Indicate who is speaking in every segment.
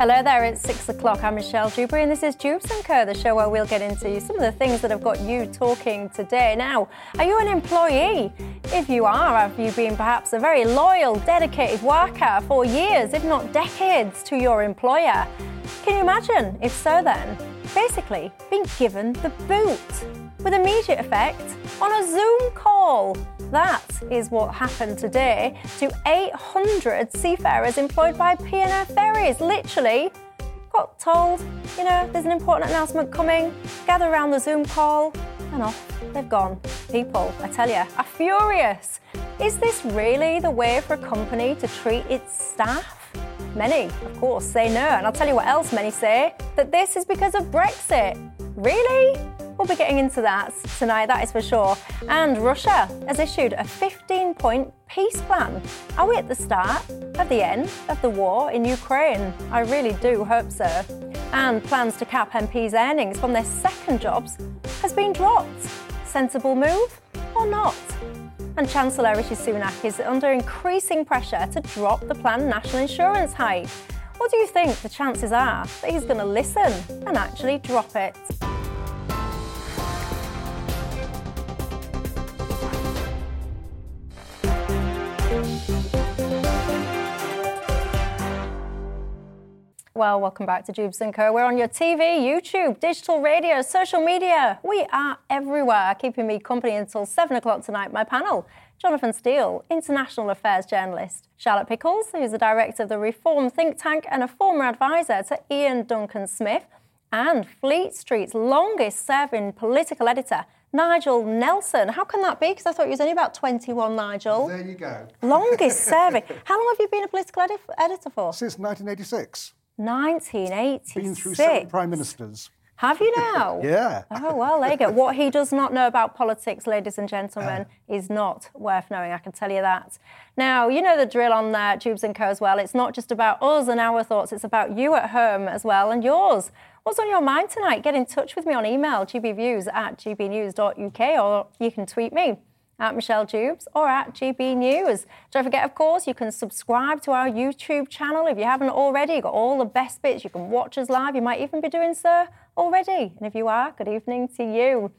Speaker 1: Hello there, it's six o'clock. I'm Michelle Dewberry, and this is Dewbs and Co, the show where we'll get into some of the things that have got you talking today. Now, are you an employee? If you are, have you been perhaps a very loyal, dedicated worker for years, if not decades, to your employer? Can you imagine? If so, then, basically being given the boot with immediate effect on a Zoom call. That is what happened today to 800 seafarers employed by P&O Ferries. Literally, got told, you know, there's an important announcement coming, gather around the Zoom call, and off they've gone. People, I tell you, are furious. Is this really the way for a company to treat its staff? Many, of course, say no, and I'll tell you what else many say that this is because of Brexit. Really? We'll be getting into that tonight, that is for sure. And Russia has issued a 15 point peace plan. Are we at the start of the end of the war in Ukraine? I really do hope so. And plans to cap MPs' earnings from their second jobs has been dropped. Sensible move or not? And Chancellor Rishi Sunak is under increasing pressure to drop the planned national insurance hike. What do you think the chances are that he's going to listen and actually drop it? Well, welcome back to Dewbs & Co. We're on your TV, YouTube, digital radio, social media. We are everywhere, keeping me company until 7 o'clock tonight. My panel, Jonathan Steele, international affairs journalist. Charlotte Pickles, who's the director of the Reform think tank and a former advisor to Iain Duncan Smith. And Fleet Street's longest serving political editor, Nigel Nelson. How can that be? Because I thought he was only about 21, Nigel.
Speaker 2: There you go.
Speaker 1: Longest serving. How long have you been a political edi- editor for?
Speaker 2: Since 1986.
Speaker 1: 1986.
Speaker 2: Been through seven prime ministers.
Speaker 1: Have you now?
Speaker 2: yeah.
Speaker 1: Oh, well, there you go. What he does not know about politics, ladies and gentlemen, uh. is not worth knowing, I can tell you that. Now, you know the drill on uh, Dewbs & Co as well. It's not just about us and our thoughts, it's about you at home as well and yours. What's on your mind tonight? Get in touch with me on email, gbviews at gbnews.uk, or you can tweet me at Michelle Dewbs or at GB News. Don't forget, of course, you can subscribe to our YouTube channel if you haven't already. You've got all the best bits. You can watch us live. You might even be doing so already. And if you are, good evening to you.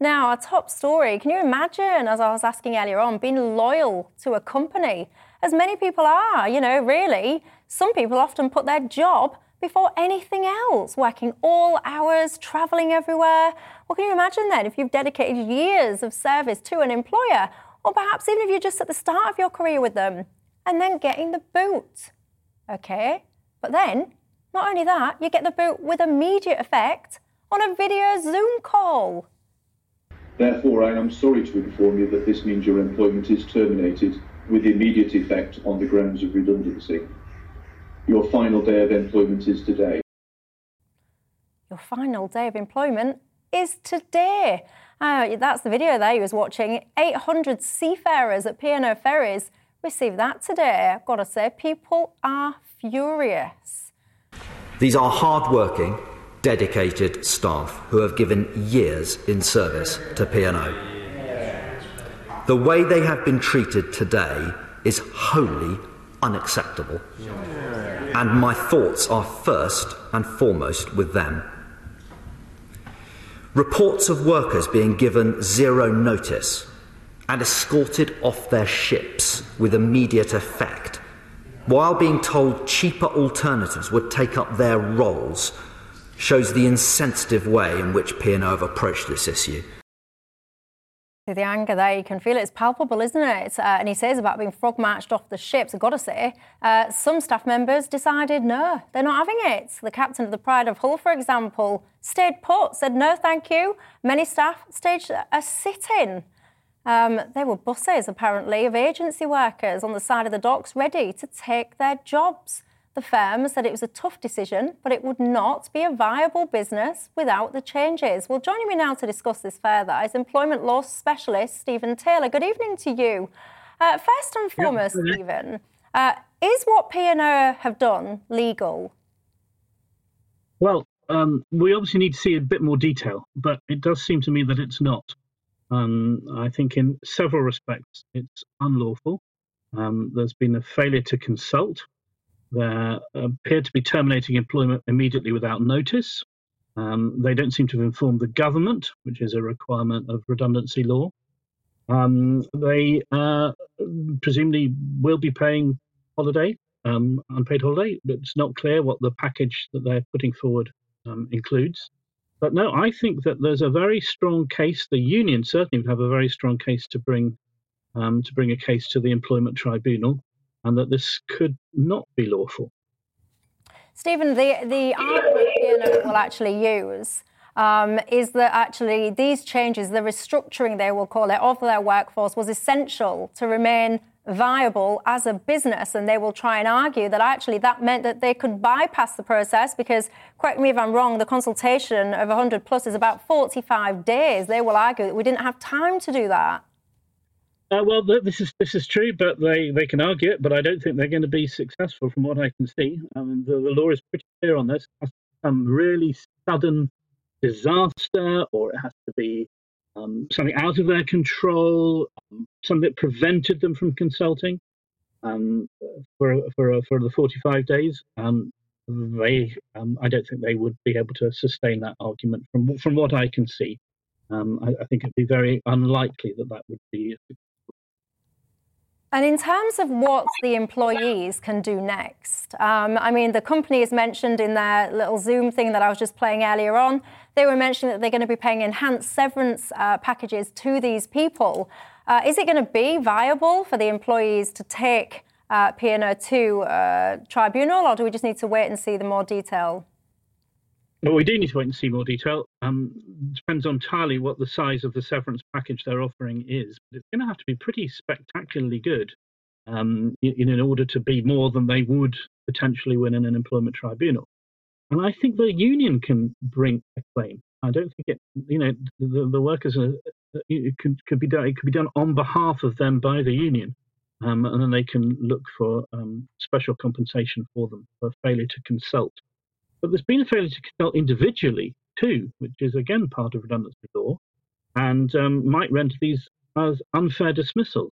Speaker 1: Now, our top story can you imagine, as I was asking earlier on, being loyal to a company? As many people are, you know, really. Some people often put their job before anything else, working all hours, travelling everywhere. Well, can you imagine then if you've dedicated years of service to an employer, or perhaps even if you're just at the start of your career with them, and then getting the boot? Okay, but then not only that, you get the boot with immediate effect on a video Zoom call.
Speaker 3: Therefore, I am sorry to inform you that this means your employment is terminated with immediate effect on the grounds of redundancy. Your final day of employment is today.
Speaker 1: Your final day of employment is today. Uh, that's the video there you was watching. 800 seafarers at P&O Ferries received that today. I've got to say, people are furious.
Speaker 4: These are hard-working, dedicated staff who have given years in service to P&O. The way they have been treated today is wholly unacceptable and my thoughts are first and foremost with them. Reports of workers being given zero notice and escorted off their ships with immediate effect, while being told cheaper alternatives would take up their roles, shows the insensitive way in which P&O have approached this issue.
Speaker 1: The anger there, you can feel it. It's palpable, isn't it? Uh, and he says about being frog marched off the ships. I've got to say, uh, some staff members decided no, they're not having it. The captain of the Pride of Hull, for example, stayed put, said no, thank you. Many staff staged a sit in. Um, there were buses, apparently, of agency workers on the side of the docks ready to take their jobs. The firm said it was a tough decision, but it would not be a viable business without the changes. Well, joining me now to discuss this further is employment law specialist Stephen Taylor. Good evening to you. Uh, first and foremost, yeah. Stephen, uh, is what P&O have done legal?
Speaker 5: Well, um, we obviously need to see a bit more detail, but it does seem to me that it's not. Um, I think in several respects it's unlawful. Um, there's been a failure to consult, they appear to be terminating employment immediately without notice. Um, they don't seem to have informed the government, which is a requirement of redundancy law. Um, they uh, presumably will be paying holiday, um, unpaid holiday, it's not clear what the package that they're putting forward um, includes. But no, I think that there's a very strong case. The union certainly would have a very strong case to bring um, to bring a case to the employment tribunal and that this could not be lawful.
Speaker 1: Stephen, the, the argument P&O will actually use um, is that actually these changes, the restructuring they will call it, of their workforce was essential to remain viable as a business. And they will try and argue that actually that meant that they could bypass the process because, correct me if I'm wrong, the consultation of 100 plus is about 45 days. They will argue that we didn't have time to do that.
Speaker 5: Uh, well, this is this is true, but they, they can argue it. But I don't think they're going to be successful, from what I can see. I mean, the, the law is pretty clear on this. Some really sudden disaster, or it has to be um, something out of their control, um, something that prevented them from consulting um, for for for the forty five days. Um, they, um, I don't think they would be able to sustain that argument from from what I can see. Um, I, I, think it'd be very unlikely that that would be
Speaker 1: and in terms of what the employees can do next, um, I mean, the company is mentioned in their little Zoom thing that I was just playing earlier on. They were mentioning that they're going to be paying enhanced severance uh, packages to these people. Uh, is it going to be viable for the employees to take uh, P&O to uh, tribunal, or do we just need to wait and see the more detail?
Speaker 5: Well, we do need to wait and see more detail. Um, depends entirely what the size of the severance package they're offering is. But it's going to have to be pretty spectacularly good um, in, in order to be more than they would potentially win in an employment tribunal. And I think the union can bring a claim. I don't think it, you know, the, the workers are, it could, could be done. It could be done on behalf of them by the union, um, and then they can look for um, special compensation for them for failure to consult but there's been a failure to consult individually too, which is again part of redundancy law, and um, might render these as unfair dismissals.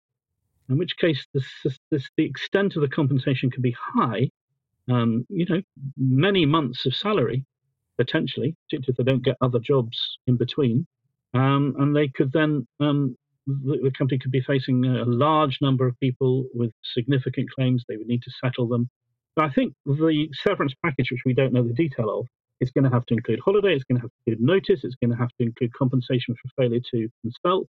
Speaker 5: In which case, this, this, the extent of the compensation can be high, um, you know, many months of salary potentially, particularly if they don't get other jobs in between, um, and they could then um, the, the, company could be facing a large number of people with significant claims. They would need to settle them. I think the severance package, which we don't know the detail of, is going to have to include holiday, it's going to have to include notice, it's going to have to include compensation for failure to consult,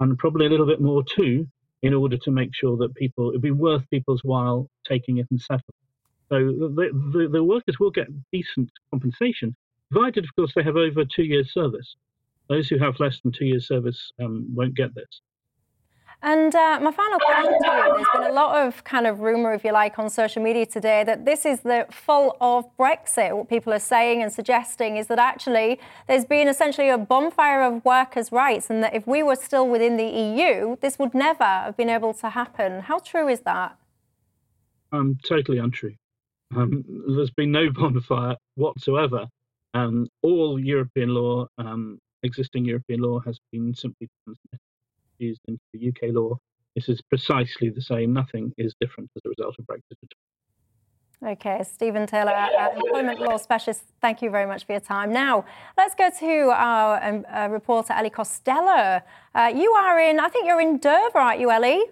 Speaker 5: and probably a little bit more too, in order to make sure that people it'd be worth people's while taking it and settling. So the, the, the workers will get decent compensation, provided, of course, they have over two years' service. Those who have less than two years' service um, won't get this.
Speaker 1: And uh, my final question to you there's been a lot of kind of rumour, if you like, on social media today that this is the fault of Brexit. What people are saying and suggesting is that actually there's been essentially a bonfire of workers' rights, and that if we were still within the EU, this would never have been able to happen. How true is that?
Speaker 5: Um, totally untrue. Um, there's been no bonfire whatsoever. Um, all European law, um, existing European law, has been simply transmitted used into the UK law. This is precisely the same. Nothing is different as a result of Brexit.
Speaker 1: Okay, Stephen Taylor, uh, employment law specialist, thank you very much for your time. Now, let's go to our um, uh, reporter, Ellie Costello. Uh, you are in, I think you're in Dover, aren't you, Ellie?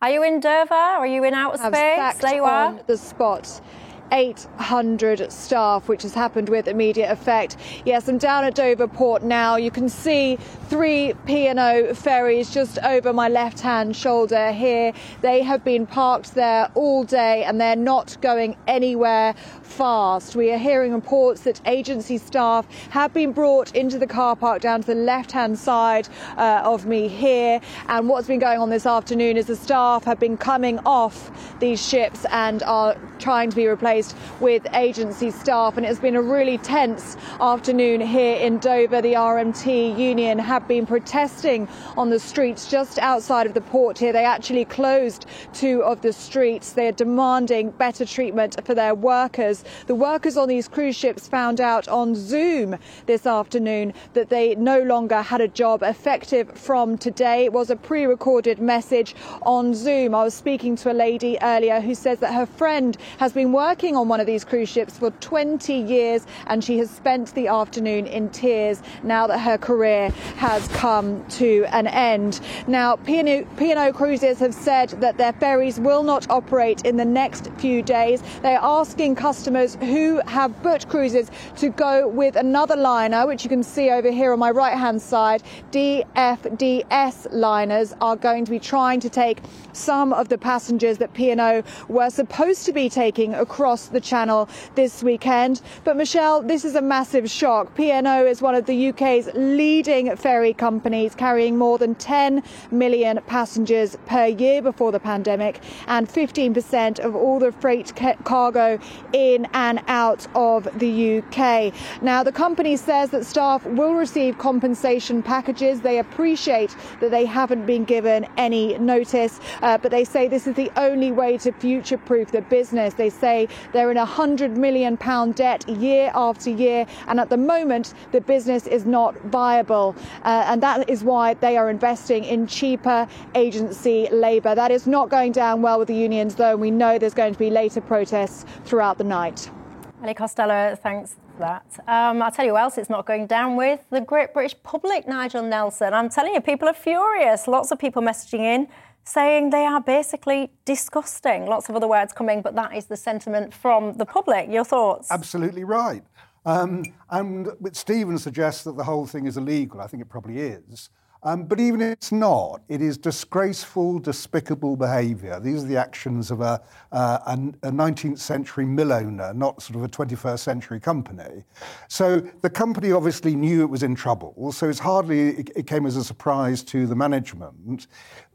Speaker 1: Are you in Dover? Are you in outer space?
Speaker 6: There you are. the spot. 800 staff, which has happened with immediate effect. Yes, I'm down at Dover Port now. You can see three P&O ferries just over my left-hand shoulder here. They have been parked there all day and they're not going anywhere fast. We are hearing reports that agency staff have been brought into the car park down to the left-hand side uh, of me here. And what's been going on this afternoon is the staff have been coming off these ships and are trying to be replaced with agency staff. And it's been a really tense afternoon here in Dover. The RMT union have been protesting on the streets just outside of the port here. They actually closed two of the streets. They are demanding better treatment for their workers. The workers on these cruise ships found out on Zoom this afternoon that they no longer had a job effective from today. It was a pre recorded message on Zoom. I was speaking to a lady earlier who says that her friend has been working on one of these cruise ships for 20 years and she has spent the afternoon in tears now that her career has come to an end. Now, P&O Cruises have said that their ferries will not operate in the next few days. They are asking customers who have booked cruises to go with another liner, which you can see over here on my right hand side. DFDS liners are going to be trying to take some of the passengers that P&O were supposed to be taking across the channel this weekend. But Michelle, this is a massive shock. P&O is one of the UK's leading ferry companies, carrying more than 10 million passengers per year before the pandemic and 15% of all the freight ca- cargo in and out of the UK. Now, the company says that staff will receive compensation packages. They appreciate that they haven't been given any notice, uh, but they say this is the only way to future proof the business. They say they're in a £100 million debt year after year, and at the moment, the business is not viable. Uh, and that is why they are investing in cheaper agency labour. That is not going down well with the unions, though, and we know there's going to be later protests throughout the night.
Speaker 1: Ellie Costello, thanks for that. Um, I'll tell you who else it's not going down with the great British public, Nigel Nelson. I'm telling you, people are furious. Lots of people messaging in saying they are basically disgusting. Lots of other words coming, but that is the sentiment from the public. Your thoughts?
Speaker 2: Absolutely right. Um, and Stephen suggests that the whole thing is illegal. I think it probably is. Um, but even if it's not, it is disgraceful, despicable behaviour. These are the actions of a, uh, a, a, 19th century mill owner, not sort of a 21st century company. So the company obviously knew it was in trouble, so it's hardly, it, it came as a surprise to the management.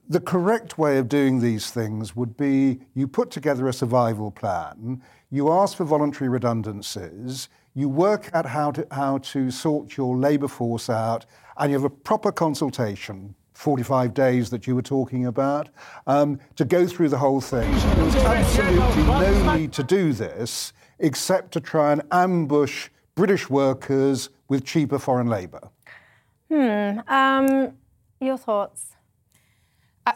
Speaker 2: The correct way of doing these things would be you put together a survival plan, you ask for voluntary redundancies, you work out how to, how to sort your labour force out, and you have a proper consultation 45 days that you were talking about, um, to go through the whole thing. There's absolutely no need to do this except to try and ambush British workers with cheaper foreign labour.
Speaker 1: Hmm. Um, your thoughts?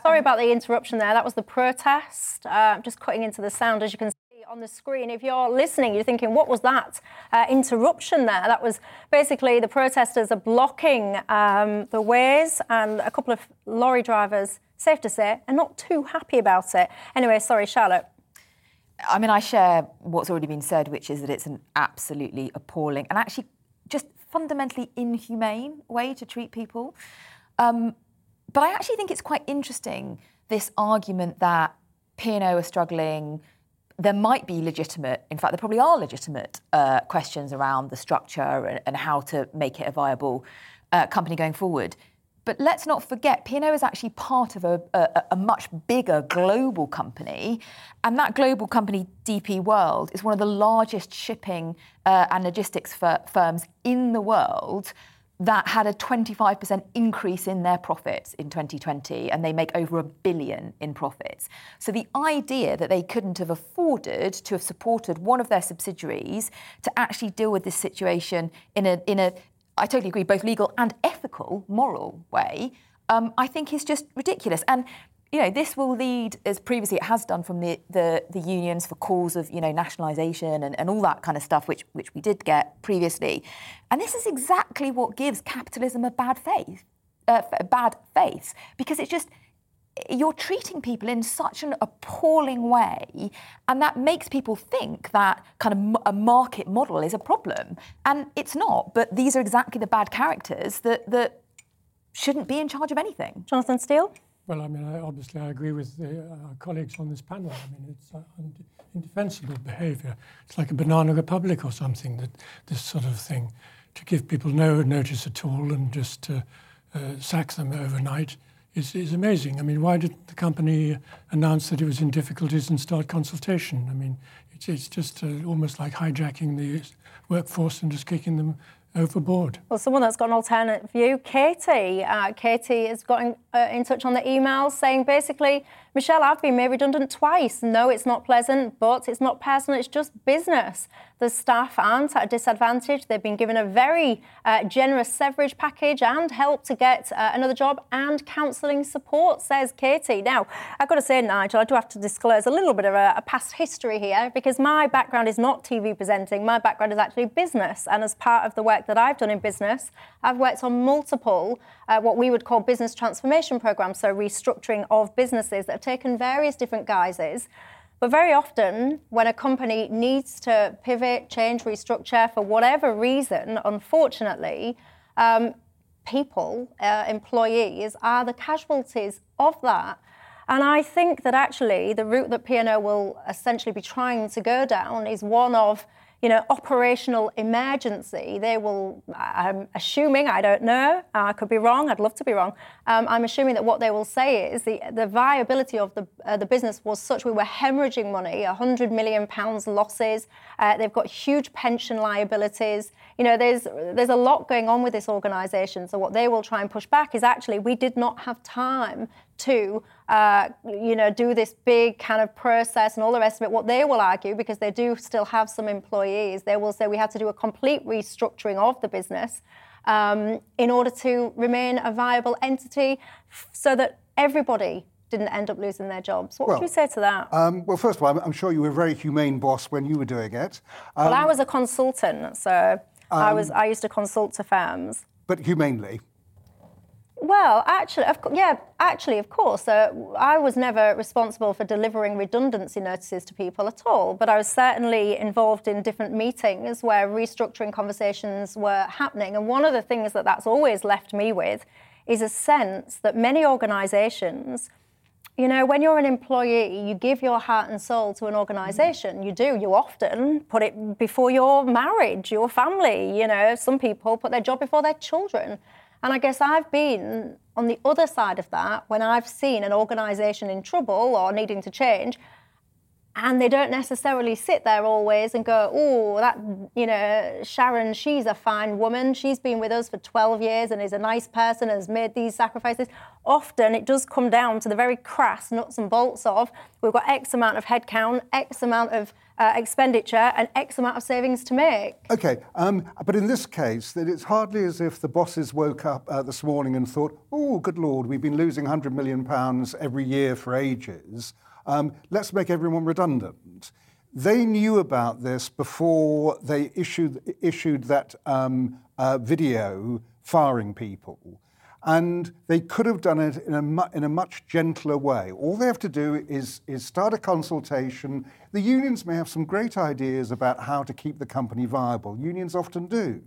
Speaker 1: Sorry about the interruption there. That was the protest. Uh, just cutting into the sound, as you can see on the screen. If you're listening, you're thinking, what was that uh, interruption there? That was basically the protesters are blocking um, the ways, and a couple of lorry drivers, safe to say, are not too happy about it. Anyway, sorry, Charlotte.
Speaker 7: I mean, I share what's already been said, which is that it's an absolutely appalling and actually just fundamentally inhumane way to treat people. Um, but I actually think it's quite interesting this argument that P&O are struggling. There might be legitimate, in fact, there probably are legitimate uh, questions around the structure and, and, how to make it a viable uh, company going forward. But let's not forget, P&O is actually part of a, a, a, much bigger global company. And that global company, DP World, is one of the largest shipping uh, and logistics firms in the world that had a 25% increase in their profits in 2020, and they make over a billion in profits. So the idea that they couldn't have afforded to have supported one of their subsidiaries to actually deal with this situation in a, in a I totally agree, both legal and ethical, moral way, um, I think is just ridiculous. And you know, this will lead, as previously it has done from the, the, the unions for calls of, you know, nationalisation and, and all that kind of stuff, which, which we did get previously. And this is exactly what gives capitalism a bad faith, uh, bad face, because it's just, you're treating people in such an appalling way, and that makes people think that kind of a market model is a problem. And it's not, but these are exactly the bad characters that, that shouldn't be in charge of anything.
Speaker 1: Jonathan Steele?
Speaker 8: Well, I mean, I, obviously, I agree with the, uh, our colleagues on this panel. I mean, it's uh, indefensible behaviour. It's like a banana republic or something. That this sort of thing, to give people no notice at all and just uh, sack them overnight, is, is amazing. I mean, why didn't the company announce that it was in difficulties and start consultation? I mean, it's, it's just uh, almost like hijacking the workforce and just kicking them overboard.
Speaker 1: Well, someone that's got an alternate view, Katie. Uh, Katie has got in, uh, in touch on the email saying basically, Michelle, I've been made redundant twice. No, it's not pleasant, but it's not personal, it's just business. The staff aren't at a disadvantage. They've been given a very uh, generous severage package and help to get uh, another job and counselling support, says Katie. Now, I've got to say, Nigel, I do have to disclose a little bit of a, a past history here because my background is not TV presenting. My background is actually business. And as part of the work that I've done in business, I've worked on multiple uh, what we would call business transformation programs, so restructuring of businesses that have taken various different guises. But very often, when a company needs to pivot, change, restructure for whatever reason, unfortunately, um, people, uh, employees, are the casualties of that. And I think that actually the route that P&O will essentially be trying to go down is one of you know, operational emergency, they will, I'm assuming, I don't know, I could be wrong, I'd love to be wrong. Um, I'm assuming that what they will say is the, the viability of the, uh, the business was such we were hemorrhaging money, 100 million pounds losses. Uh, they've got huge pension liabilities. You know, there's, there's a lot going on with this organisation. So what they will try and push back is actually we did not have time to, uh, you know, do this big kind of process and all the rest of it. What they will argue, because they do still have some employees, they will say we had to do a complete restructuring of the business um, in order to remain a viable entity so that everybody didn't end up losing their jobs. What well, would you say to that?
Speaker 2: Um, well, first of all, I'm, I'm, sure you were a very humane boss when you were doing it.
Speaker 1: Um, well, I um, was a consultant, so I was um, I used to consult to firms.
Speaker 2: But humanely.
Speaker 1: Well, actually, of, yeah, actually, of course. I was never responsible for delivering redundancy notices to people at all, but I was certainly involved in different meetings where restructuring conversations were happening. And one of the things that that's always left me with is a sense that many organisations, you know, when you're an employee, you give your heart and soul to an organisation. You do. You often put it before your marriage, your family. You know, some people put their job before their children. And I guess I've been on the other side of that when I've seen an organisation in trouble or needing to change, and they don't necessarily sit there always and go, oh, that, you know, Sharon, she's a fine woman. She's been with us for 12 years and is a nice person, has made these sacrifices. Often it does come down to the very crass nuts and bolts of we've got X amount of headcount, X amount of uh, expenditure and X amount of savings to make.
Speaker 2: Okay, um, but in this case, it's hardly as if the bosses woke up uh, this morning and thought, oh, good Lord, we've been losing £100 million every year for ages. Um, let's make everyone redundant. They knew about this before they issued, issued that um, uh, video firing people. And they could have done it in a, mu- in a much gentler way. All they have to do is, is start a consultation. The unions may have some great ideas about how to keep the company viable. Unions often do.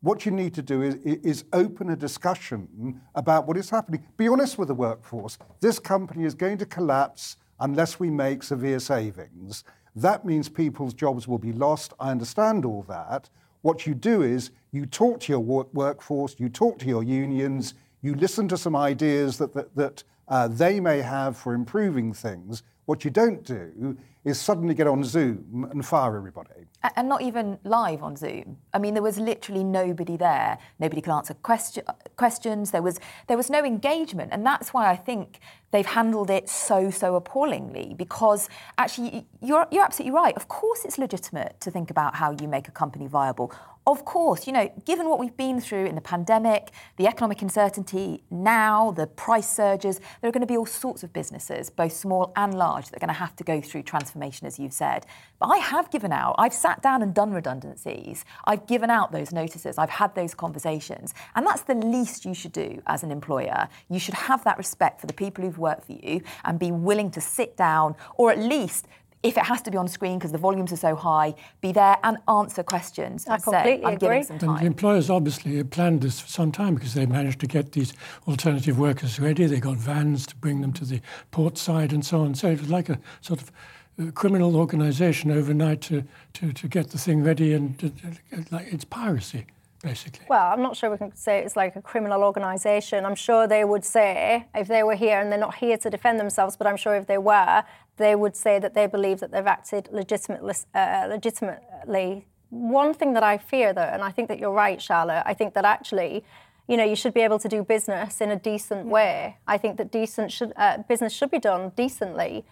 Speaker 2: What you need to do is, is open a discussion about what is happening. Be honest with the workforce. This company is going to collapse unless we make severe savings. That means people's jobs will be lost. I understand all that. What you do is you talk to your work- workforce, you talk to your unions, you listen to some ideas that, that, that uh, they may have for improving things. What you don't do is suddenly get on Zoom and fire everybody.
Speaker 7: And not even live on Zoom. I mean, there was literally nobody there. Nobody could answer question, questions. There was there was no engagement, and that's why I think they've handled it so so appallingly. Because actually, you're you're absolutely right. Of course, it's legitimate to think about how you make a company viable. Of course, you know, given what we've been through in the pandemic, the economic uncertainty now, the price surges, there are going to be all sorts of businesses, both small and large, that are going to have to go through transformation, as you've said. But I have given out, I've sat down and done redundancies. I've given out those notices. I've had those conversations. And that's the least you should do as an employer. You should have that respect for the people who've worked for you and be willing to sit down or at least if it has to be on screen because the volumes are so high, be there and answer questions.
Speaker 1: I completely
Speaker 7: say,
Speaker 1: agree.
Speaker 7: And
Speaker 8: the employers obviously planned this for some time because they managed to get these alternative workers ready. They got vans to bring them to the port side and so on. So it was like a sort of uh, criminal organisation overnight to, to, to get the thing ready and uh, like it's piracy basically.
Speaker 1: Well, I'm not sure we can say it's like a criminal organisation. I'm sure they would say, if they were here, and they're not here to defend themselves, but I'm sure if they were, they would say that they believe that they've acted legitimately. Uh, legitimately. One thing that I fear, though, and I think that you're right, Charlotte, I think that actually, you know, you should be able to do business in a decent way. I think that decent should, uh, business should be done decently.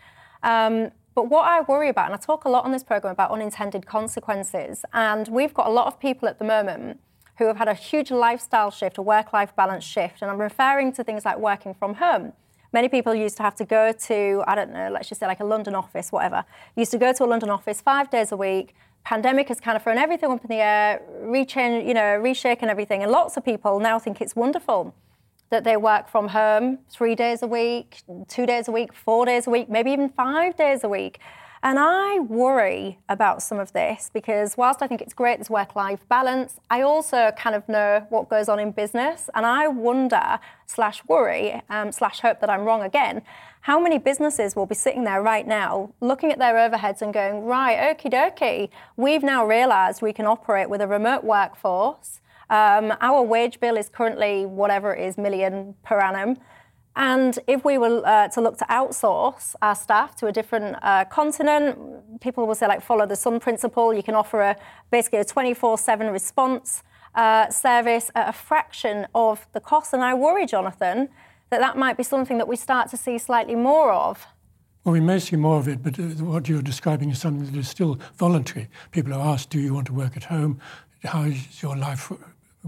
Speaker 1: Um, but what I worry about, and I talk a lot on this program about unintended consequences, and we've got a lot of people at the moment who have had a huge lifestyle shift, a work life balance shift, and I'm referring to things like working from home. Many people used to have to go to, I don't know, let's just say like a London office, whatever. Used to go to a London office five days a week. Pandemic has kind of thrown everything up in the air, rechange, you know, reshaken everything. And lots of people now think it's wonderful that they work from home three days a week, two days a week, four days a week, maybe even five days a week. And I worry about some of this because whilst I think it's great there's work life balance, I also kind of know what goes on in business. And I wonder, slash worry, um, slash hope that I'm wrong again, how many businesses will be sitting there right now looking at their overheads and going, right, okie dokie, we've now realised we can operate with a remote workforce. Um, our wage bill is currently whatever it is, million per annum. And if we were uh, to look to outsource our staff to a different uh, continent, people will say, like, follow the sun principle. You can offer a basically a 24 7 response uh, service at a fraction of the cost. And I worry, Jonathan, that that might be something that we start to see slightly more of.
Speaker 8: Well, we may see more of it, but uh, what you're describing is something that is still voluntary. People are asked, do you want to work at home? How is your life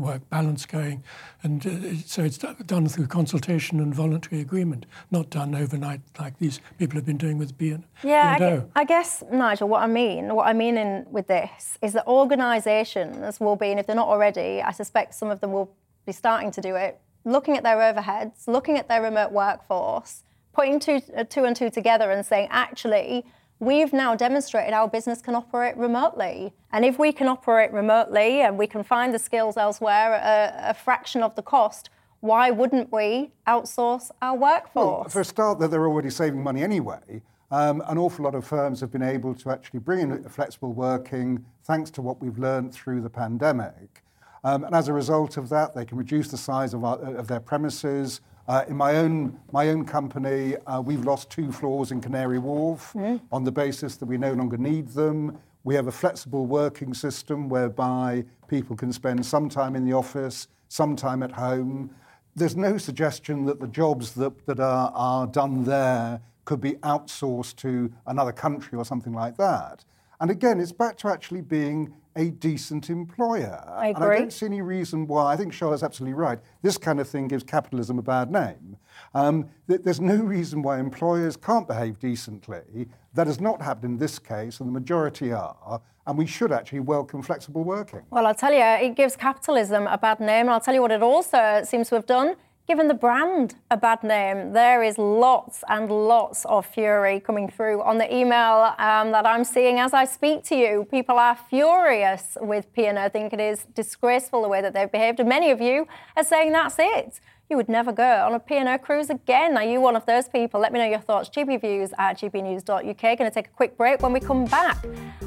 Speaker 8: work balance going. And uh, so it's done through consultation and voluntary agreement, not done overnight like these people have been doing with B and
Speaker 1: Yeah, I, I, guess, Nigel, what I mean, what I mean in, with this is that organisations will be, and if they're not already, I suspect some of them will be starting to do it, looking at their overheads, looking at their remote workforce, putting two, uh, two and two together and saying, actually, we've now demonstrated our business can operate remotely. And if we can operate remotely and we can find the skills elsewhere at a, a fraction of the cost, why wouldn't we outsource our workforce?
Speaker 2: Well, for a start, that they're already saving money anyway. Um, an awful lot of firms have been able to actually bring in flexible working thanks to what we've learned through the pandemic. Um, and as a result of that, they can reduce the size of, our, of their premises, in my own, my own company, uh, we've lost two floors in Canary Wharf on the basis that we no longer need them. We have a flexible working system whereby people can spend some time in the office, some time at home. There's no suggestion that the jobs that, that are, are done there could be outsourced to another country or something like that. And again, it's back to actually being a decent employer.
Speaker 1: I agree.
Speaker 2: And I don't see any reason why, I think Charlotte's absolutely right, this kind of thing gives capitalism a bad name. Um, th- there's no reason why employers can't behave decently. That has not happened in this case, and the majority are, and we should actually welcome flexible working.
Speaker 1: Well, I'll tell you, it gives capitalism a bad name, and I'll tell you what it also seems to have done given the brand a bad name. There is lots and lots of fury coming through on the email um, that I'm seeing as I speak to you. People are furious with P&O, think it is disgraceful the way that they've behaved, and many of you are saying that's it you would never go on a P&O cruise again. Are you one of those people? Let me know your thoughts. GBviews at gbnews.uk. Going to take a quick break. When we come back,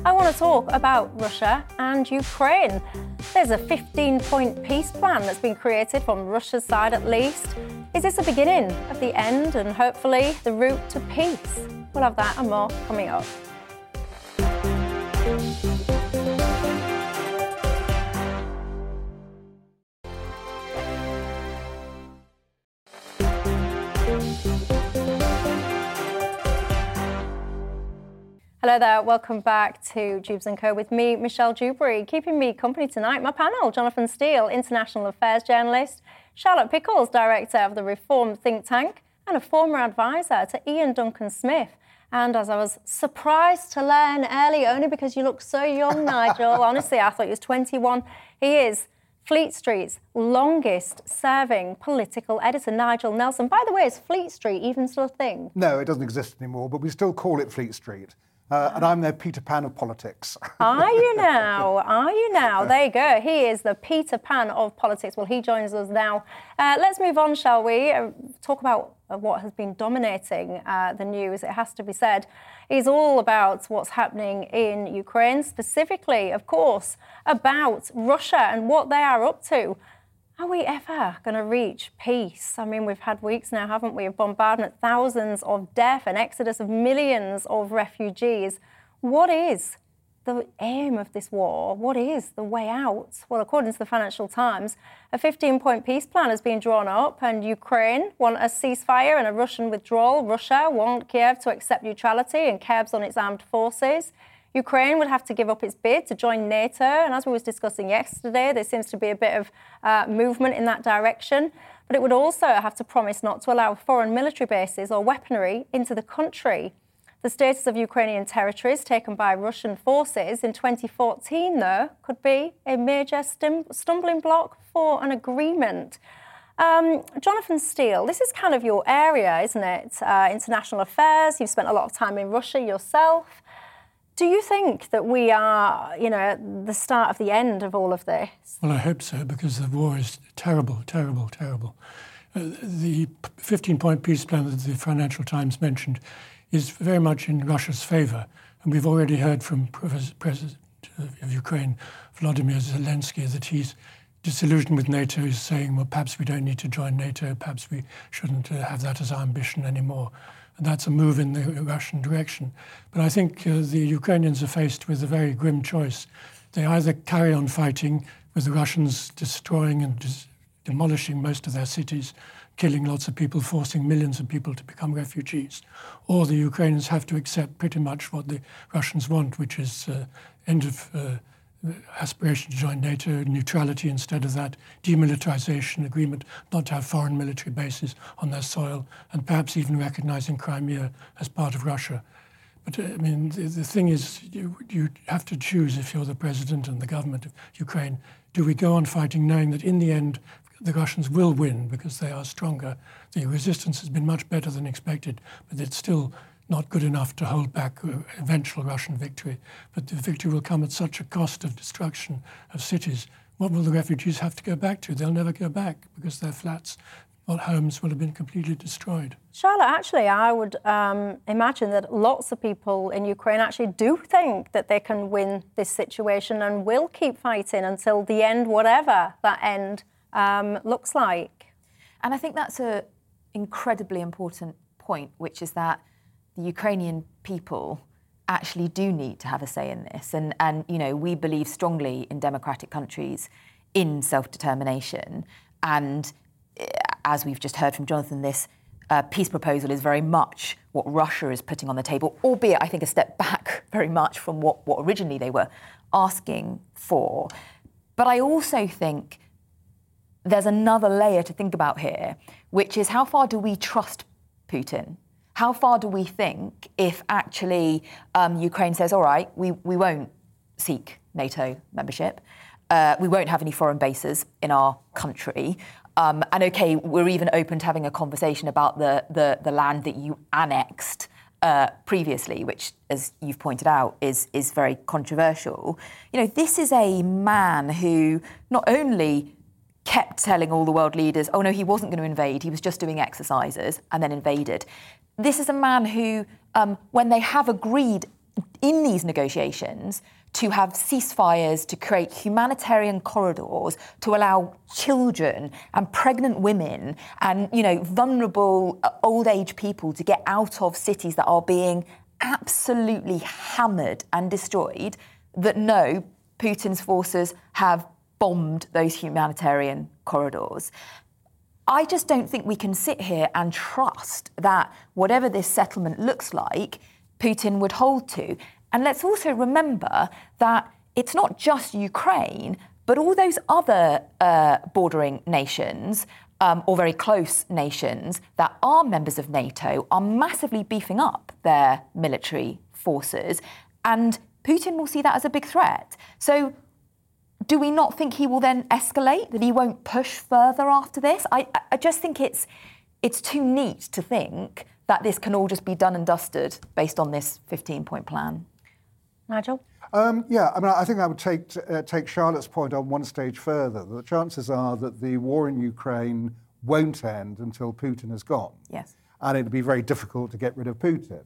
Speaker 1: I want to talk about Russia and Ukraine. There's a 15 point peace plan that's been created from Russia's side at least. Is this the beginning of the end and hopefully the route to peace? We'll have that and more coming up. Hello there, welcome back to Dewbs & Co with me, Michelle Dewberry. Keeping me company tonight, my panel, Jonathan Steele, International Affairs Journalist, Charlotte Pickles, Director of the Reform think tank, and a former advisor to Iain Duncan Smith. And as I was surprised to learn early, only because you look so young, Nigel, honestly, I thought he was 21, he is Fleet Street's longest serving political editor, Nigel Nelson. By the way, is Fleet Street even still a thing?
Speaker 2: No, it doesn't exist anymore, but we still call it Fleet Street. Uh, and I'm their Peter Pan of politics.
Speaker 1: Are you now? Are you now? There you go. He is the Peter Pan of politics. Well, he joins us now. Uh, let's move on, shall we? Uh, talk about uh, what has been dominating uh, the news. It has to be said. Is all about what's happening in Ukraine, specifically, of course, about Russia and what they are up to. Are we ever going to reach peace? I mean, we've had weeks now, haven't we, of bombardment, thousands of death, an exodus of millions of refugees. What is the aim of this war? What is the way out? Well, according to the Financial Times, a 15 point peace plan has been drawn up, and Ukraine want a ceasefire and a Russian withdrawal. Russia want Kiev to accept neutrality and curbs on its armed forces. Ukraine would have to give up its bid to join NATO, and as we was discussing yesterday, there seems to be a bit of uh, movement in that direction. But it would also have to promise not to allow foreign military bases or weaponry into the country. The status of Ukrainian territories taken by Russian forces in 2014, though, could be a major stum- stumbling block for an agreement. Um, Jonathan Steele, this is kind of your area, isn't it? Uh, international affairs. You've spent a lot of time in Russia yourself. Do you think that we are, you know, at the start of the end of all of this?
Speaker 8: Well, I hope so, because the war is terrible, terrible, terrible. Uh, the 15 point peace plan that the Financial Times mentioned is very much in Russia's favor. And we've already heard from President of Ukraine, Vladimir Zelensky, that he's disillusioned with NATO. is saying, well, perhaps we don't need to join NATO, perhaps we shouldn't uh, have that as our ambition anymore and that's a move in the Russian direction. But I think uh, the Ukrainians are faced with a very grim choice. They either carry on fighting with the Russians destroying and demolishing most of their cities, killing lots of people, forcing millions of people to become refugees, or the Ukrainians have to accept pretty much what the Russians want, which is uh, end of uh, aspiration to join NATO, neutrality instead of that, demilitarization agreement, not to have foreign military bases on their soil, and perhaps even recognizing Crimea as part of Russia. But uh, I mean, the, the thing is, you, you have to choose if you're the president and the government of Ukraine. Do we go on fighting knowing that in the end the Russians will win because they are stronger? The resistance has been much better than expected, but it's still not good enough to hold back eventual Russian victory. But the victory will come at such a cost of destruction of cities. What will the refugees have to go back to? They'll never go back because their flats or homes will have been completely destroyed.
Speaker 1: Charlotte, actually, I would um, imagine that lots of people in Ukraine actually do think that they can win this situation and will keep fighting until the end, whatever that end um, looks like.
Speaker 7: And I think that's an incredibly important point, which is that the Ukrainian people actually do need to have a say in this. And, and you know, we believe strongly in democratic countries in self determination. And eh, as we've just heard from Jonathan, this uh, peace proposal is very much what Russia is putting on the table, albeit I think a step back very much from what, what originally they were asking for. But I also think there's another layer to think about here, which is how far do we trust Putin? How far do we think if actually um, Ukraine says, all right, we, we won't seek NATO membership, uh, we won't have any foreign bases in our country, um, and okay, we're even open to having a conversation about the, the, the land that you annexed uh, previously, which, as you've pointed out, is is very controversial. You know, this is a man who not only kept telling all the world leaders, "Oh no, he wasn't going to invade; he was just doing exercises," and then invaded this is a man who, um, when they have agreed in these negotiations to have ceasefires, to create humanitarian corridors, to allow children and pregnant women and you know vulnerable uh, old age people to get out of cities that are being absolutely hammered and destroyed. That no, Putin's forces have bombed those humanitarian corridors. I just don't think we can sit here and trust that whatever this settlement looks like, Putin would hold to. And let's also remember that it's not just Ukraine, but all those other uh, bordering nations um, or very close nations that are members of NATO are massively beefing up their military forces. And Putin will see that as a big threat. So do we not think he will then escalate, that he won't push further after this? I, I just think it's it's too neat to think that this can all just be done and dusted based on this 15 point plan.
Speaker 1: Nigel?
Speaker 2: Um, yeah, I mean, I think I would take uh, take Charlotte's point on one stage further. The chances are that the war in Ukraine won't end until Putin is gone.
Speaker 7: Yes.
Speaker 2: And it'd be very difficult to get rid of Putin.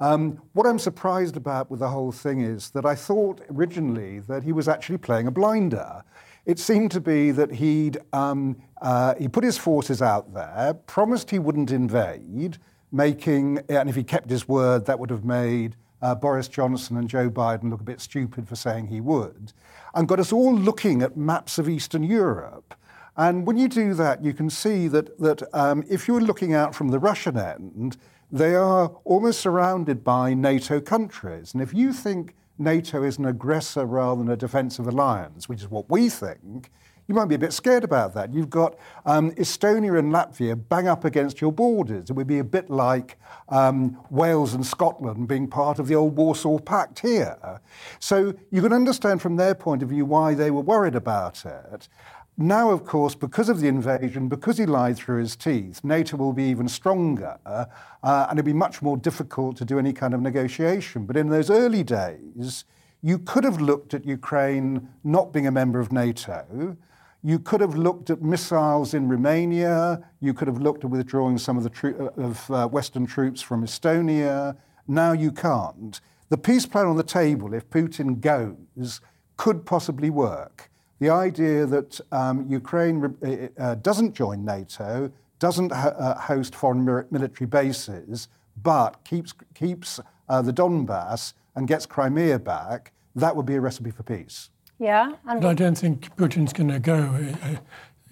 Speaker 2: Um, what I'm surprised about with the whole thing is that I thought originally that he was actually playing a blinder. It seemed to be that he'd um, uh, he put his forces out there, promised he wouldn't invade, making and if he kept his word, that would have made uh, Boris Johnson and Joe Biden look a bit stupid for saying he would, and got us all looking at maps of Eastern Europe. And when you do that, you can see that, that um, if you're looking out from the Russian end, they are almost surrounded by NATO countries. And if you think NATO is an aggressor rather than a defensive alliance, which is what we think, you might be a bit scared about that. You've got um, Estonia and Latvia bang up against your borders. It would be a bit like um, Wales and Scotland being part of the old Warsaw Pact here. So you can understand from their point of view why they were worried about it. Now, of course, because of the invasion, because he lied through his teeth, NATO will be even stronger uh, and it'll be much more difficult to do any kind of negotiation. But in those early days, you could have looked at Ukraine not being a member of NATO. You could have looked at missiles in Romania. You could have looked at withdrawing some of the tro- of uh, Western troops from Estonia. Now you can't. The peace plan on the table, if Putin goes, could possibly work. The idea that um, Ukraine uh, uh, doesn't join NATO, doesn't ho- uh, host foreign military bases, but keeps keeps uh, the Donbass and gets Crimea back, that would be a recipe for peace.
Speaker 1: Yeah.
Speaker 8: But I don't think Putin's going to go.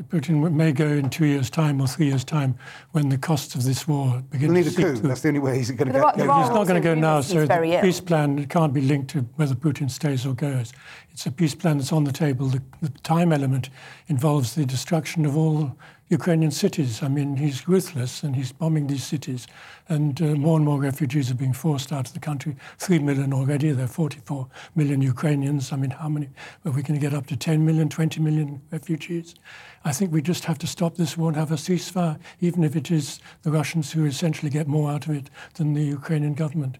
Speaker 8: Putin may go in two years' time or three years' time when the costs of this war begin
Speaker 2: He'll
Speaker 8: to
Speaker 2: need a coup.
Speaker 8: through.
Speaker 2: That's the only way he's going to get.
Speaker 7: are-
Speaker 2: go.
Speaker 8: He's not going to go now,
Speaker 7: rumours
Speaker 8: so the
Speaker 7: ill.
Speaker 8: peace plan it can't be linked to whether Putin stays or goes. It's a peace plan that's on the table. The, the time element involves the destruction of all Ukrainian cities. I mean, he's ruthless and he's bombing these cities, and uh, more and more refugees are being forced out of the country. Three million already. There are 44 million Ukrainians. I mean, how many? Are we going to get up to 10 million, 20 million refugees? I think we just have to stop this war and have a ceasefire, even if it is the Russians who essentially get more out of it than the Ukrainian government.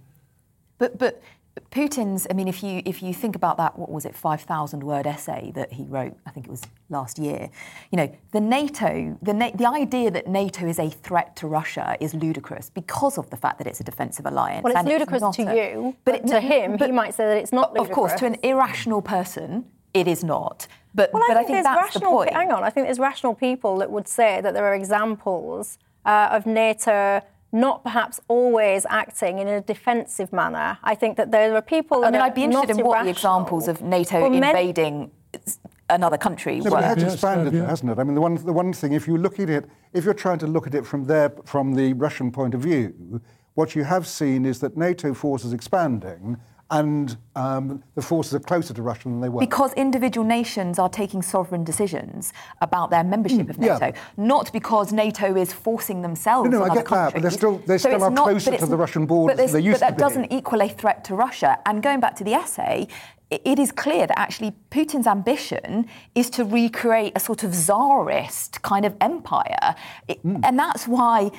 Speaker 7: But but Putin's. I mean, if you if you think about that, what was it, five thousand word essay that he wrote? I think it was last year. You know, the NATO, the Na- the idea that NATO is a threat to Russia is ludicrous because of the fact that it's a defensive alliance.
Speaker 1: Well, it's
Speaker 7: and
Speaker 1: ludicrous
Speaker 7: not
Speaker 1: to
Speaker 7: a-
Speaker 1: you, but to him, he might say that it's not
Speaker 7: Of course, to an irrational person, it is not. But
Speaker 1: Well,
Speaker 7: but
Speaker 1: I
Speaker 7: I
Speaker 1: think,
Speaker 7: think
Speaker 1: there's
Speaker 7: that's the
Speaker 1: rational.
Speaker 7: point.
Speaker 1: Hang on, I think there's rational people that would say that there are examples uh, of NATO not perhaps always acting in a defensive manner. I think that there are people.
Speaker 7: I mean,
Speaker 1: are
Speaker 7: I'd be interested
Speaker 1: not
Speaker 7: in what the examples of NATO
Speaker 1: Well, men-
Speaker 7: invading another country
Speaker 2: No,
Speaker 7: were.
Speaker 2: but it has
Speaker 8: Yes,
Speaker 2: expanded,
Speaker 8: yeah.
Speaker 2: hasn't it? I mean, the one, the one thing, if you look at it, if you're trying to look at it from there, from the Russian point of view, what you have seen is that NATO forces expanding, and um, the forces are closer to Russia than they were.
Speaker 7: Because individual nations are taking sovereign decisions about their membership of
Speaker 2: Mm, yeah.
Speaker 7: NATO, not because NATO is forcing themselves.
Speaker 2: No, no, I get that, but they're still- they
Speaker 7: So
Speaker 2: still are
Speaker 7: not-
Speaker 2: closer to the Russian borders
Speaker 7: but
Speaker 2: than they used
Speaker 7: But that doesn't equal a threat to Russia. And going back to the essay, it is clear that actually Putin's ambition is to recreate a sort of czarist kind of empire, It-
Speaker 2: Hmm.
Speaker 7: and that's why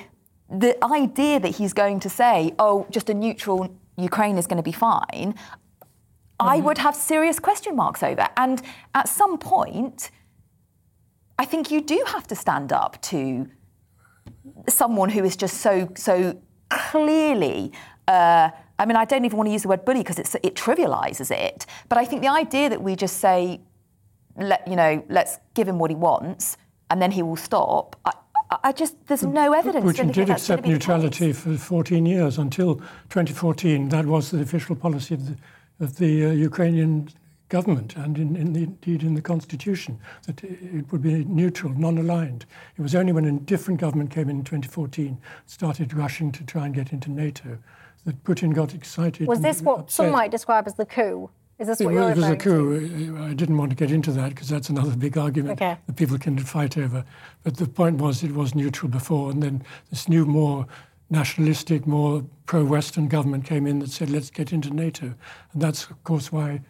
Speaker 7: the idea that he's going to say, "Oh, just a neutral Ukraine is going to be fine," I would have serious question marks over. And at some point, I think you do have to stand up to someone who is just so so clearly. Uh, I mean, I don't even want to use the word bully because it trivializes it. But I think the idea that we just say, let you know, let's give him what he wants, and then he will stop. I, I- just there's no evidence.
Speaker 8: Putin did accept
Speaker 7: be the case.
Speaker 8: neutrality for 14 years until 2014. That was the official policy of the, of the uh, Ukrainian government and in, in the, indeed in the constitution that it would be neutral, non-aligned. It was only when a different government came in in 2014, started rushing to try and get into NATO, that Putin got excited.
Speaker 1: Was this what some might describe as the coup? Is this
Speaker 8: It
Speaker 1: what
Speaker 8: was,
Speaker 1: you're
Speaker 8: it was a
Speaker 1: referring to?
Speaker 8: coup. I didn't want to get into that because that's another big argument
Speaker 1: Okay.
Speaker 8: that people can fight over. But the point was it was neutral before, and then this new, more nationalistic, more pro-Western government came in that said, let's get into NATO. And that's, of course, why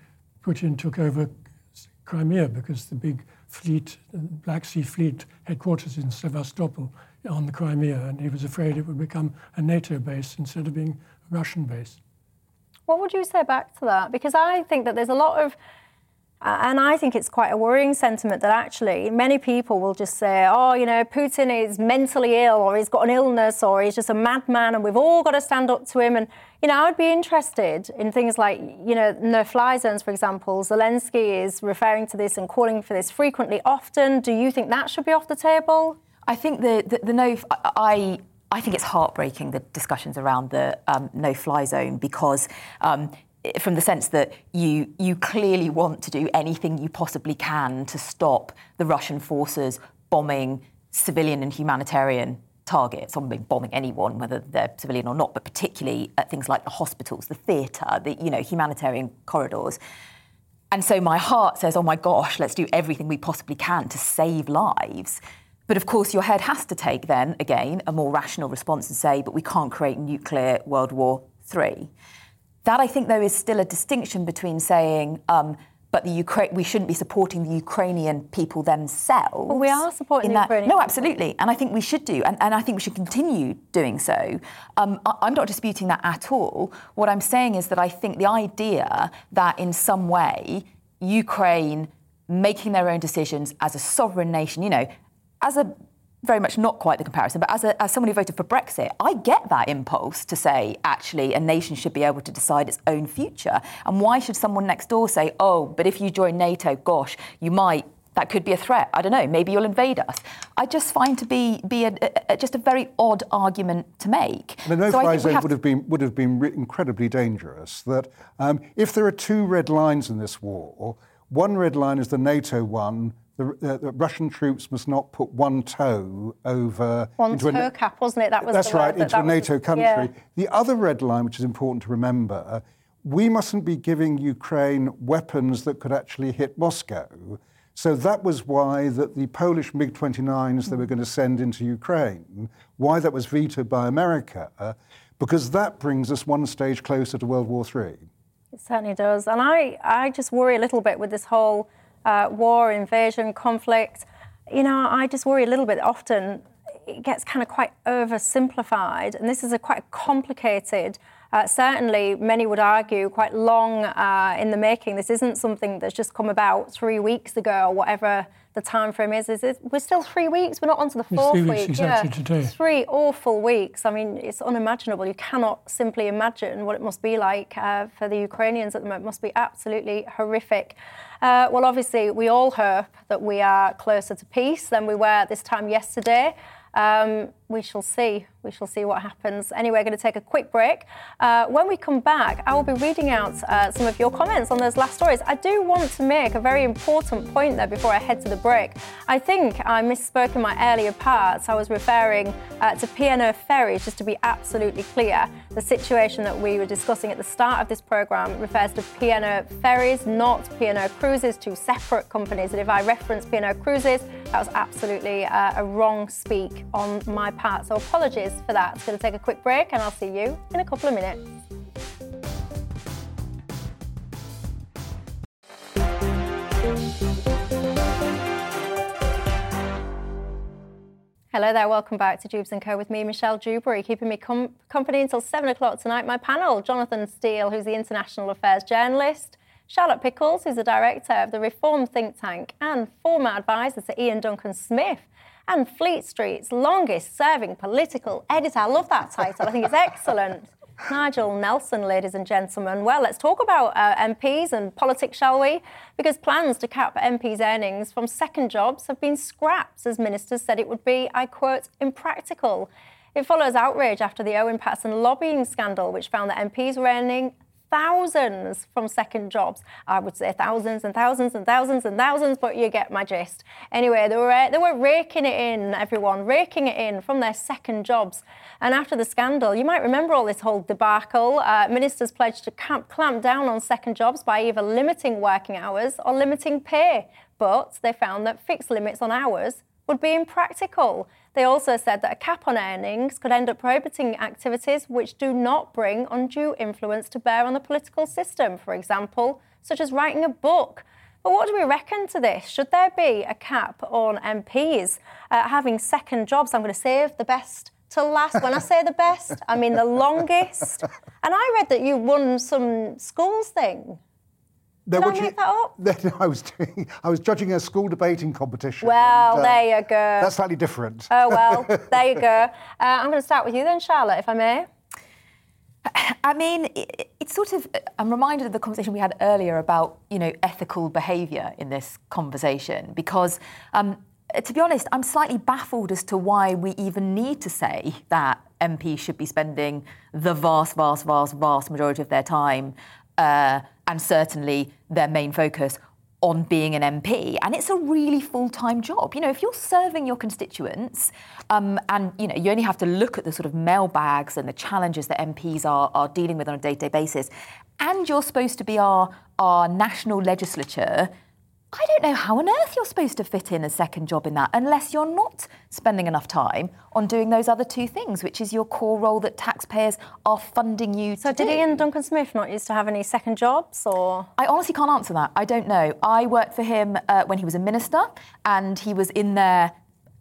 Speaker 8: Putin took over Crimea, because the big fleet, Black Sea Fleet headquarters in Sevastopol on the Crimea, and he was afraid it would become a NATO base instead of being a Russian base.
Speaker 1: What would you say back to that? Because I think that there's a lot of and I think it's quite a worrying sentiment that actually many people will just say, oh, you know, Putin is mentally ill or he's got an illness or he's just a madman and we've all got to stand up to him. And, you know, I would be interested in things like, you know, no fly zones, for example. Zelensky is referring to this and calling for this frequently, often. Do you think that should be off the table?
Speaker 7: I think the, the, the no, I, I think it's heartbreaking the discussions around the um, no-fly zone because um, from the sense that you you clearly want to do anything you possibly can to stop the Russian forces bombing civilian and humanitarian targets, or bombing anyone, whether they're civilian or not, but particularly at things like the hospitals, the theatre, the you know humanitarian corridors. And so my heart says, "Oh my gosh, let's do everything we possibly can to save lives." But of course, your head has to take then again a more rational response and say, "But we can't create nuclear World War III." That I think, though, is still a distinction between saying, um, but the Ukraine, we shouldn't be supporting the Ukrainian people themselves.
Speaker 1: Well, we are supporting the that. Ukrainian.
Speaker 7: No, absolutely, and I think we should do, and, and I think we should continue doing so. Um, I, I'm not disputing that at all. What I'm saying is that I think the idea that in some way Ukraine making their own decisions as a sovereign nation, you know, as a very much not quite the comparison, but as, a, as someone who voted for Brexit, I get that impulse to say, actually, a nation should be able to decide its own future. And why should someone next door say, oh, but if you join NATO, gosh, you might that could be a threat. I don't know. Maybe you'll invade us. I just find to be be a, a, just a very odd argument to make.
Speaker 2: The no-fly so zone would have been would have been incredibly dangerous. That um, if there are two red lines in this war, one red line is the NATO one the, uh, the, Russian troops must not put one toe over.
Speaker 1: One into toe a, cap, wasn't it?
Speaker 2: That was that's right, into that, a NATO was, country. Yeah. The other red line, which is important to remember, we mustn't be giving Ukraine weapons that could actually hit Moscow. So that was why that the Polish MiG-29s they were going to send into Ukraine, why that was vetoed by America, because that brings us one stage closer to World War III.
Speaker 1: It certainly does, and I, I just worry a little bit with this whole uh, war, invasion, conflict, you know, I just worry a little bit. Often it gets kind of quite oversimplified, and this is a quite complicated. Uh, certainly, many would argue quite long uh, in the making. This isn't something that's just come about three weeks ago or whatever the time frame is. Is it, we're still three weeks? We're not onto the fourth week.
Speaker 8: Exactly yeah, today.
Speaker 1: three awful weeks. I mean, it's unimaginable. You cannot simply imagine what it must be like uh, for the Ukrainians at the moment. It must be absolutely horrific. Uh, well, obviously, we all hope that we are closer to peace than we were at this time yesterday. Um, we shall see. We shall see what happens. Anyway, we're going to take a quick break. Uh, when we come back, I will be reading out uh, some of your comments on those last stories. I do want to make a very important point there before I head to the break. I think I misspoke in my earlier parts. I was referring uh, to P&O ferries, just to be absolutely clear. The situation that we were discussing at the start of this programme refers to P&O ferries, not P&O cruises, two separate companies. And if I reference P&O cruises, that was absolutely uh, a wrong speak on my part. So apologies for that. It's going to take a quick break and I'll see you in a couple of minutes. Hello there, welcome back to Dewbs & Co with me, Michelle Dewberry, keeping me com- company until 7 o'clock tonight. My panel, Jonathan Steele, who's the International Affairs journalist, Charlotte Pickles, who's the director of the Reform think tank and former advisor to Iain Duncan Smith, and Fleet Street's longest serving political editor. I love that title, I think it's excellent. Nigel Nelson, ladies and gentlemen. Well, let's talk about uh, MPs and politics, shall we? Because plans to cap MPs' earnings from second jobs have been scrapped, as ministers said it would be, I quote, impractical. It follows outrage after the Owen Paterson lobbying scandal, which found that MPs were earning thousands from second jobs. I would say thousands and thousands and thousands and thousands, but you get my gist. Anyway, they were, they were raking it in, everyone, raking it in from their second jobs. And after the scandal, you might remember all this whole debacle. Uh, ministers pledged to camp, clamp down on second jobs by either limiting working hours or limiting pay. But they found that fixed limits on hours would be impractical. They also said that a cap on earnings could end up prohibiting activities which do not bring undue influence to bear on the political system, for example, such as writing a book. But what do we reckon to this? Should there be a cap on MPs uh, having second jobs? I'm going to save the best to last. When I say the best, I mean the longest. And I read that you won some schools thing. Did I make that up?
Speaker 2: Then I was doing, I was judging a school debating competition.
Speaker 1: Well, and, uh, there you go.
Speaker 2: That's slightly different.
Speaker 1: Oh well, there you go. Uh, I'm going to start with you then, Charlotte, if I may.
Speaker 7: I mean, it, it's sort of. I'm reminded of the conversation we had earlier about, you know, ethical behaviour in this conversation because, um, to be honest, I'm slightly baffled as to why we even need to say that MPs should be spending the vast, vast, vast, vast majority of their time, uh, and certainly their main focus on being an MP, and it's a really full-time job. You know, if you're serving your constituents, um, and you know, you only have to look at the sort of mailbags and the challenges that MPs are, are dealing with on a day-to-day basis, and you're supposed to be our our national legislature I don't know how on earth you're supposed to fit in a second job in that unless you're not spending enough time on doing those other two things, which is your core role that taxpayers are funding you
Speaker 1: so did Iain Duncan Smith not used to have any second jobs or?
Speaker 7: I honestly can't answer that. I don't know. I worked for him uh, when he was a minister and he was in there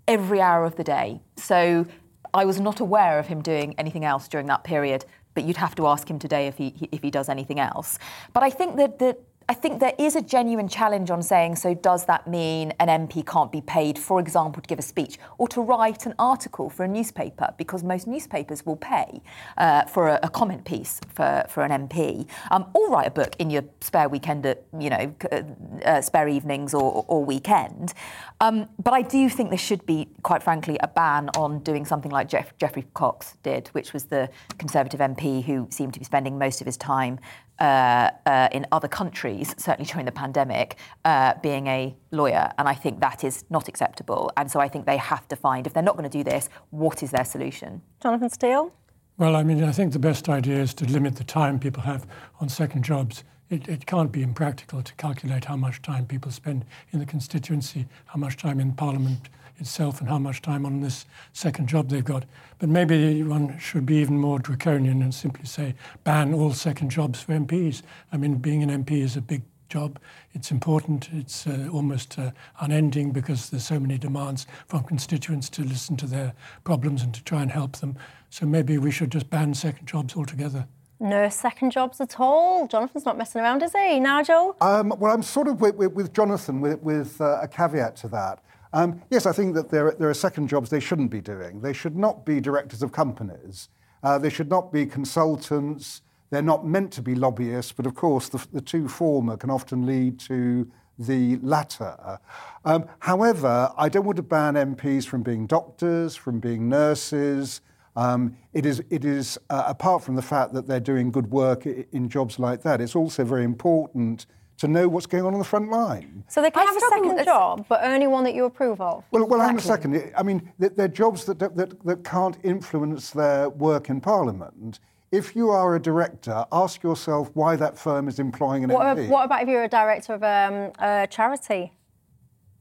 Speaker 7: every hour of the day. So I was not aware of him doing anything else during that period but you'd have to ask him today if he if he does anything else. But I think that that I think there is a genuine challenge on saying, so does that mean an MP can't be paid, for example, to give a speech or to write an article for a newspaper? Because most newspapers will pay uh, for a, a, comment piece for, for an MP, um, or write a book in your spare weekend, at, you know, uh, uh, spare evenings or, or weekend. Um, but I do think there should be, quite frankly, a ban on doing something like Jeff, Geoffrey Cox did, which was the Conservative MP who seemed to be spending most of his time uh, uh, in other countries, certainly during the pandemic, uh, being a lawyer. And I think that is not acceptable. And so I think they have to find, if they're not going to do this, what is their solution?
Speaker 1: Jonathan Steele?
Speaker 8: Well, I mean, I think the best idea is to limit the time people have on second jobs. It, it can't be impractical to calculate how much time people spend in the constituency, how much time in Parliament itself and how much time on this second job they've got. But maybe one should be even more draconian and simply say ban all second jobs for MPs. I mean, being an MP is a big job. It's important. It's uh, almost uh, unending because there's so many demands from constituents to listen to their problems and to try and help them. So maybe we should just ban second jobs altogether.
Speaker 1: No second jobs at all. Jonathan's not messing around, is he? Nigel?
Speaker 2: Um, well, I'm sort of with, with, with Jonathan with, with uh, a caveat to that. Um, yes, I think that there, there are second jobs they shouldn't be doing. They should not be directors of companies. Uh, they should not be consultants. They're not meant to be lobbyists, but of course, the, the two former can often lead to the latter. Um, however, I don't want to ban MPs from being doctors, from being nurses. Um, it is, it is uh, apart from the fact that they're doing good work in jobs like that, it's also very important to know what's going on on the front line.
Speaker 1: So they can I have a second job, but only one that you approve of.
Speaker 2: Well, well, exactly. hang on a second. I mean, they're jobs that, that, that can't influence their work in Parliament. If you are a director, ask yourself why that firm is employing an
Speaker 1: what,
Speaker 2: MP.
Speaker 1: What about if you're a director of um, a charity?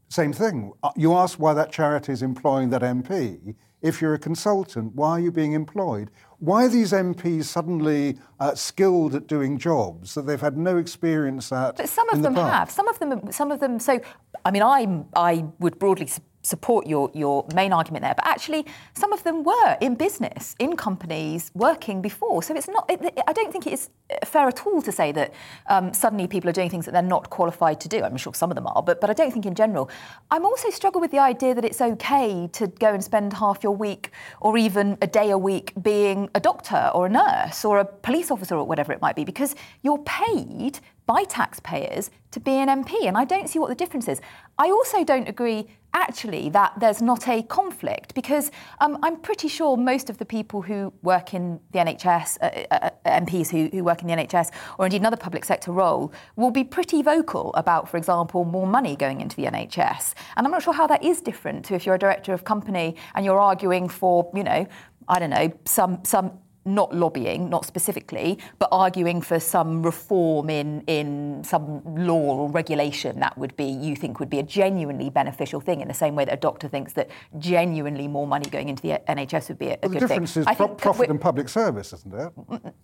Speaker 2: Same thing. Uh, you ask why that charity is employing that MP. If you're a consultant, why are you being employed? Why are these MPs suddenly uh, skilled at doing jobs that they've had no experience at?
Speaker 7: But some of them
Speaker 2: the
Speaker 7: have. Some of them. Some of them. So, I mean, I I would broadly support your, your main argument there. But actually, some of them were in business, in companies, working before. So it's not, it, I don't think it's fair at all to say that um, suddenly people are doing things that they're not qualified to do. I'm sure some of them are, but, but I don't think in general. I'm also struggle with the idea that it's okay to go and spend half your week or even a day a week being a doctor or a nurse or a police officer or whatever it might be, because you're paid by taxpayers to be an MP. And I don't see what the difference is. I also don't agree actually that there's not a conflict because um, I'm pretty sure most of the people who work in the NHS, uh, uh, uh MPs who, who work in the NHS or indeed another public sector role, will be pretty vocal about, for example, more money going into the NHS. And I'm not sure how that is different to if you're a director of company and you're arguing for, you know, I don't know, some some not lobbying, not specifically, but arguing for some reform in, in some law or regulation that would be, you think, would be a genuinely beneficial thing in the same way that a doctor thinks that genuinely more money going into the NHS would be a,
Speaker 2: well,
Speaker 7: good thing.
Speaker 2: the difference
Speaker 7: thing.
Speaker 2: is pro- profit and public service, isn't it?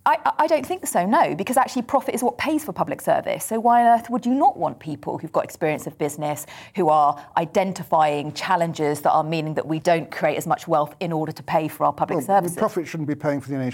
Speaker 7: I, I don't think so, no, because actually profit is what pays for public service. So why on earth would you not want people who've got experience of business, who are identifying challenges that are meaning that we don't create as much wealth in order to pay for our public
Speaker 2: well,
Speaker 7: services?
Speaker 2: Profit shouldn't be paying for the NHS.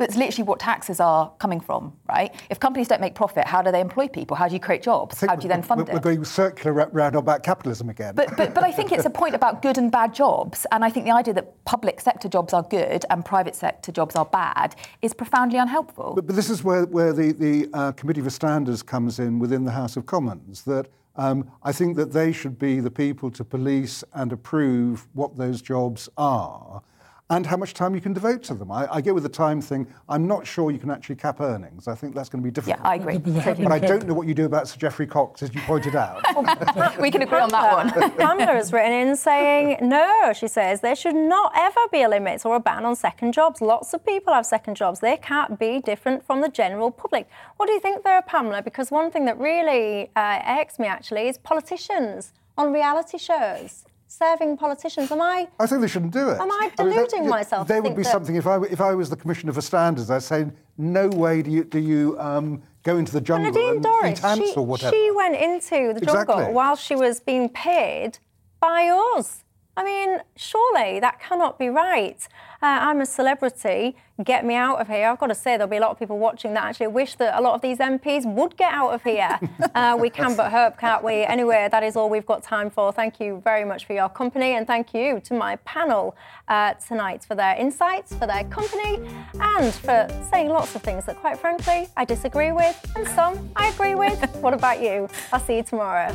Speaker 7: But it's literally what taxes are coming from, right? If companies don't make profit, how do they employ people? How do you create jobs? How do you then fund
Speaker 2: we're,
Speaker 7: it?
Speaker 2: We're going circular round about capitalism again.
Speaker 7: But, but, but I think it's a point about good and bad jobs. And I think the idea that public sector jobs are good and private sector jobs are bad is profoundly unhelpful.
Speaker 2: But, but this is where, where the, the uh, Committee for Standards comes in within the House of Commons, that um, I think that they should be the people to police and approve what those jobs are and how much time you can devote to them. I, I get with the time thing. I'm not sure you can actually cap earnings. I think that's going to be difficult.
Speaker 7: Yeah, I agree.
Speaker 2: But I don't know what you do about Sir Geoffrey Cox, as you pointed out.
Speaker 7: we can agree on that one.
Speaker 1: Pamela has written in saying, no, she says, there should not ever be a limit or a ban on second jobs. Lots of people have second jobs. They can't be different from the general public. What do you think there, Pamela? Because one thing that really uh, irks me actually is politicians on reality shows serving politicians. Am I?
Speaker 2: I think they shouldn't do it.
Speaker 1: Am I deluding
Speaker 2: I mean,
Speaker 1: myself?
Speaker 2: There would be
Speaker 1: that...
Speaker 2: something if I if I was the commissioner for standards. I'd say, no way do you do you um, go into the jungle
Speaker 1: Nadine
Speaker 2: and
Speaker 1: Dorries,
Speaker 2: eat ants
Speaker 1: she,
Speaker 2: or whatever.
Speaker 1: She went into the jungle
Speaker 2: exactly.
Speaker 1: while she was being paid by us. I mean, surely that cannot be right. Uh, I'm a celebrity. Get me out of here. I've got to say, there'll be a lot of people watching that actually wish that a lot of these MPs would get out of here. uh, we can but hope, can't we? Anyway, that is all we've got time for. Thank you very much for your company, and thank you to my panel uh, tonight for their insights, for their company, and for saying lots of things that, quite frankly, I disagree with, and some I agree with. what about you? I'll see you tomorrow.